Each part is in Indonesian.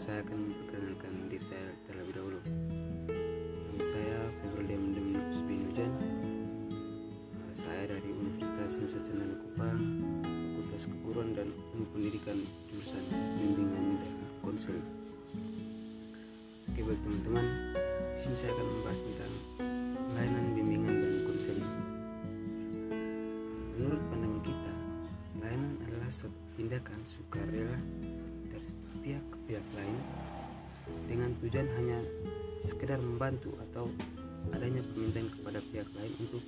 saya akan perkenalkan diri saya terlebih dahulu. Nama saya Februari Demdem Binujan Eh, Saya dari Universitas Nusa Cendana Kupang Fakultas Keguruan dan Ilmu Pendidikan jurusan Bimbingan dan Konseling. Oke baik teman-teman di sini saya akan membahas tentang layanan bimbingan dan konseling. Menurut pandangan kita, layanan adalah suatu tindakan sukarela dari satu pihak ke pihak lain tujuan hanya sekedar membantu atau adanya permintaan kepada pihak lain untuk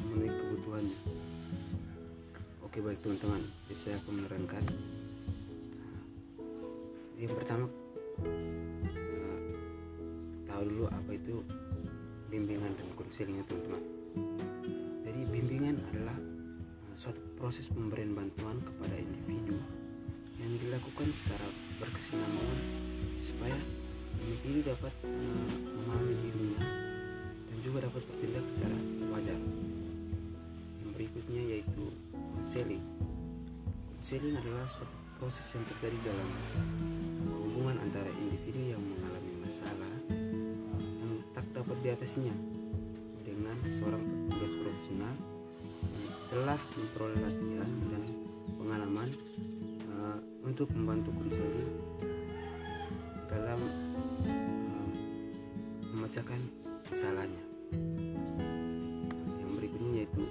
memenuhi kebutuhannya. Oke baik teman-teman, jadi saya akan menerangkan. Yang pertama, eh, tahu dulu apa itu bimbingan dan konseling ya teman-teman. Jadi bimbingan adalah uh, suatu proses pemberian bantuan kepada individu yang dilakukan secara berkesinambungan supaya individu dapat uh, memahami dirinya dan juga dapat bertindak secara wajar. Yang berikutnya yaitu konseling. Konseling adalah suatu proses yang terjadi dalam hubungan antara individu yang mengalami masalah yang tak dapat diatasinya dengan seorang petugas profesional yang telah memperoleh latihan dan pengalaman uh, untuk membantu konseling memecahkan masalahnya. Yang berikutnya yaitu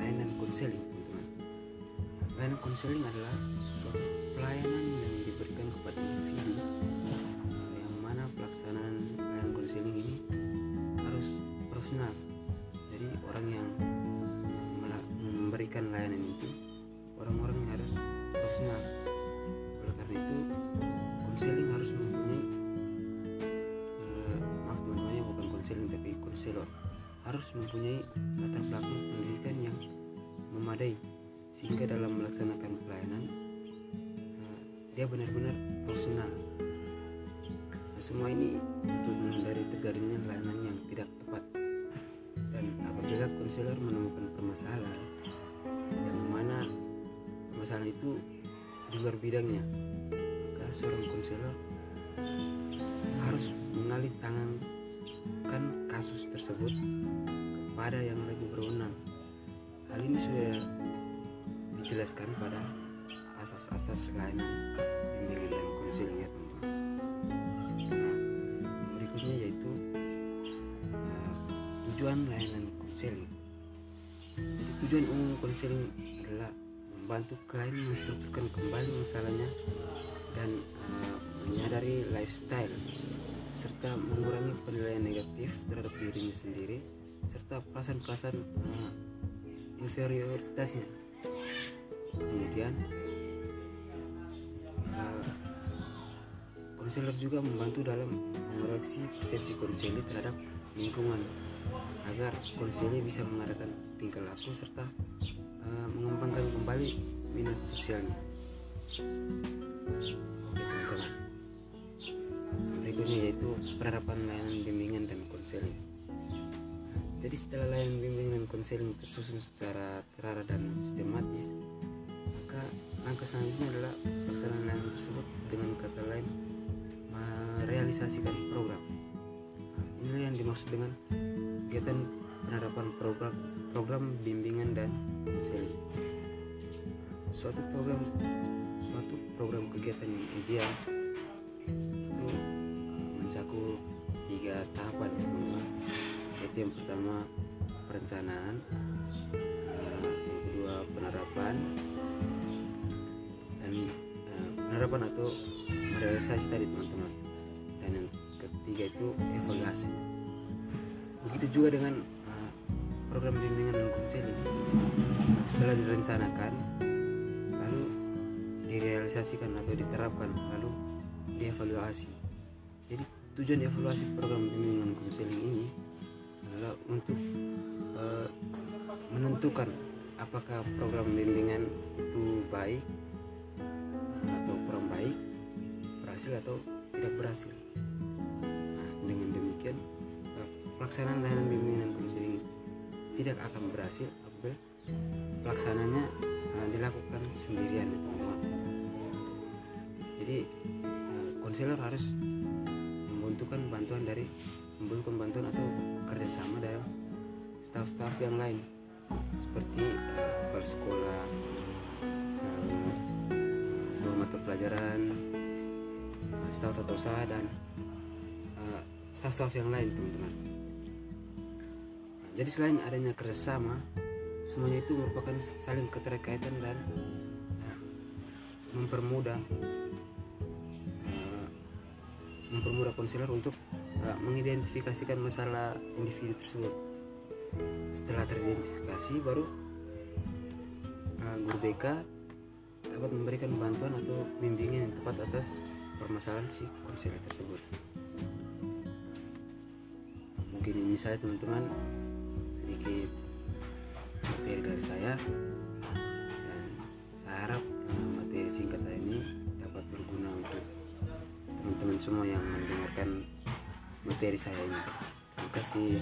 layanan konseling, teman-teman. Layanan konseling adalah suatu pelayanan yang diberikan kepada individu uh, yang mana pelaksanaan layanan konseling ini harus profesional jadi orang yang memberikan layanan itu orang-orang yang harus profesional oleh karena itu konseling tapi konselor harus mempunyai latar belakang pendidikan yang memadai sehingga dalam melaksanakan pelayanan eh, dia benar-benar profesional Nah, semua ini untuk menghindari terjadinya layanan yang tidak tepat. Dan apabila konselor menemukan permasalahan yang mana permasalahan itu di luar bidangnya, maka seorang konselor harus mengalih tangankan kasus tersebut kepada yang lebih berwenang. Hal ini sudah dijelaskan pada asas-asas layanan bimbingan dan konseling ya teman-teman. Nah, berikutnya yaitu uh, tujuan layanan konseling. Jadi tujuan umum konseling adalah membantu klien menstrukturkan kembali masalahnya dan uh, menyadari lifestyle serta mengurangi penilaian negatif terhadap dirinya sendiri serta perasaan-perasaan uh, inferioritasnya. Kemudian uh, konselor juga membantu dalam mengoreksi persepsi konseli terhadap lingkungan agar konseli bisa mengadakan tingkah laku serta uh, mengembangkan kembali minat sosialnya. Oke teman-teman. Berikutnya yaitu penerapan layanan bimbingan dan konseling. Jadi setelah layanan bimbingan dan konseling tersusun secara terarah dan sistematis, maka langkah selanjutnya adalah pelaksanaan layanan tersebut dengan kata lain merealisasikan program. Inilah yang dimaksud dengan kegiatan penerapan program program bimbingan dan konseling. Suatu program suatu program kegiatan yang ideal itu mencakup tiga tahapan. Yaitu yang pertama perencanaan, eh, yang kedua penerapan, dan eh, penerapan atau merealisasi tadi teman-teman dan yang ketiga itu evaluasi begitu juga dengan uh, program bimbingan dan konseling setelah direncanakan lalu direalisasikan atau diterapkan lalu dievaluasi. Jadi tujuan evaluasi program bimbingan konseling ini adalah untuk uh, menentukan apakah program bimbingan itu baik atau kurang baik berhasil atau tidak berhasil. Nah, dengan demikian eh, pelaksanaan layanan bimbingan konseling tidak akan berhasil apabila pelaksananya eh, dilakukan sendirian jadi konselor harus membutuhkan bantuan dari membutuhkan bantuan atau kerjasama dari staf-staf yang lain. Seperti kepala sekolah eh, guru mata pelajaran eh, staf tata usaha dan eh, staf-staf yang lain teman-teman. Jadi selain adanya kerjasama semuanya itu merupakan saling keterkaitan dan mempermudah mempermudah konselor untuk eh, mengidentifikasikan masalah individu tersebut. Setelah teridentifikasi baru uh, guru BK dapat memberikan bantuan atau bimbingan yang tepat atas permasalahan si konselor tersebut. Mungkin ini saya teman-teman sedikit materi dari saya. Dan saya harap uh, materi singkat saya ini dapat berguna teman-teman semua yang mendengarkan materi saya ini. Terima kasih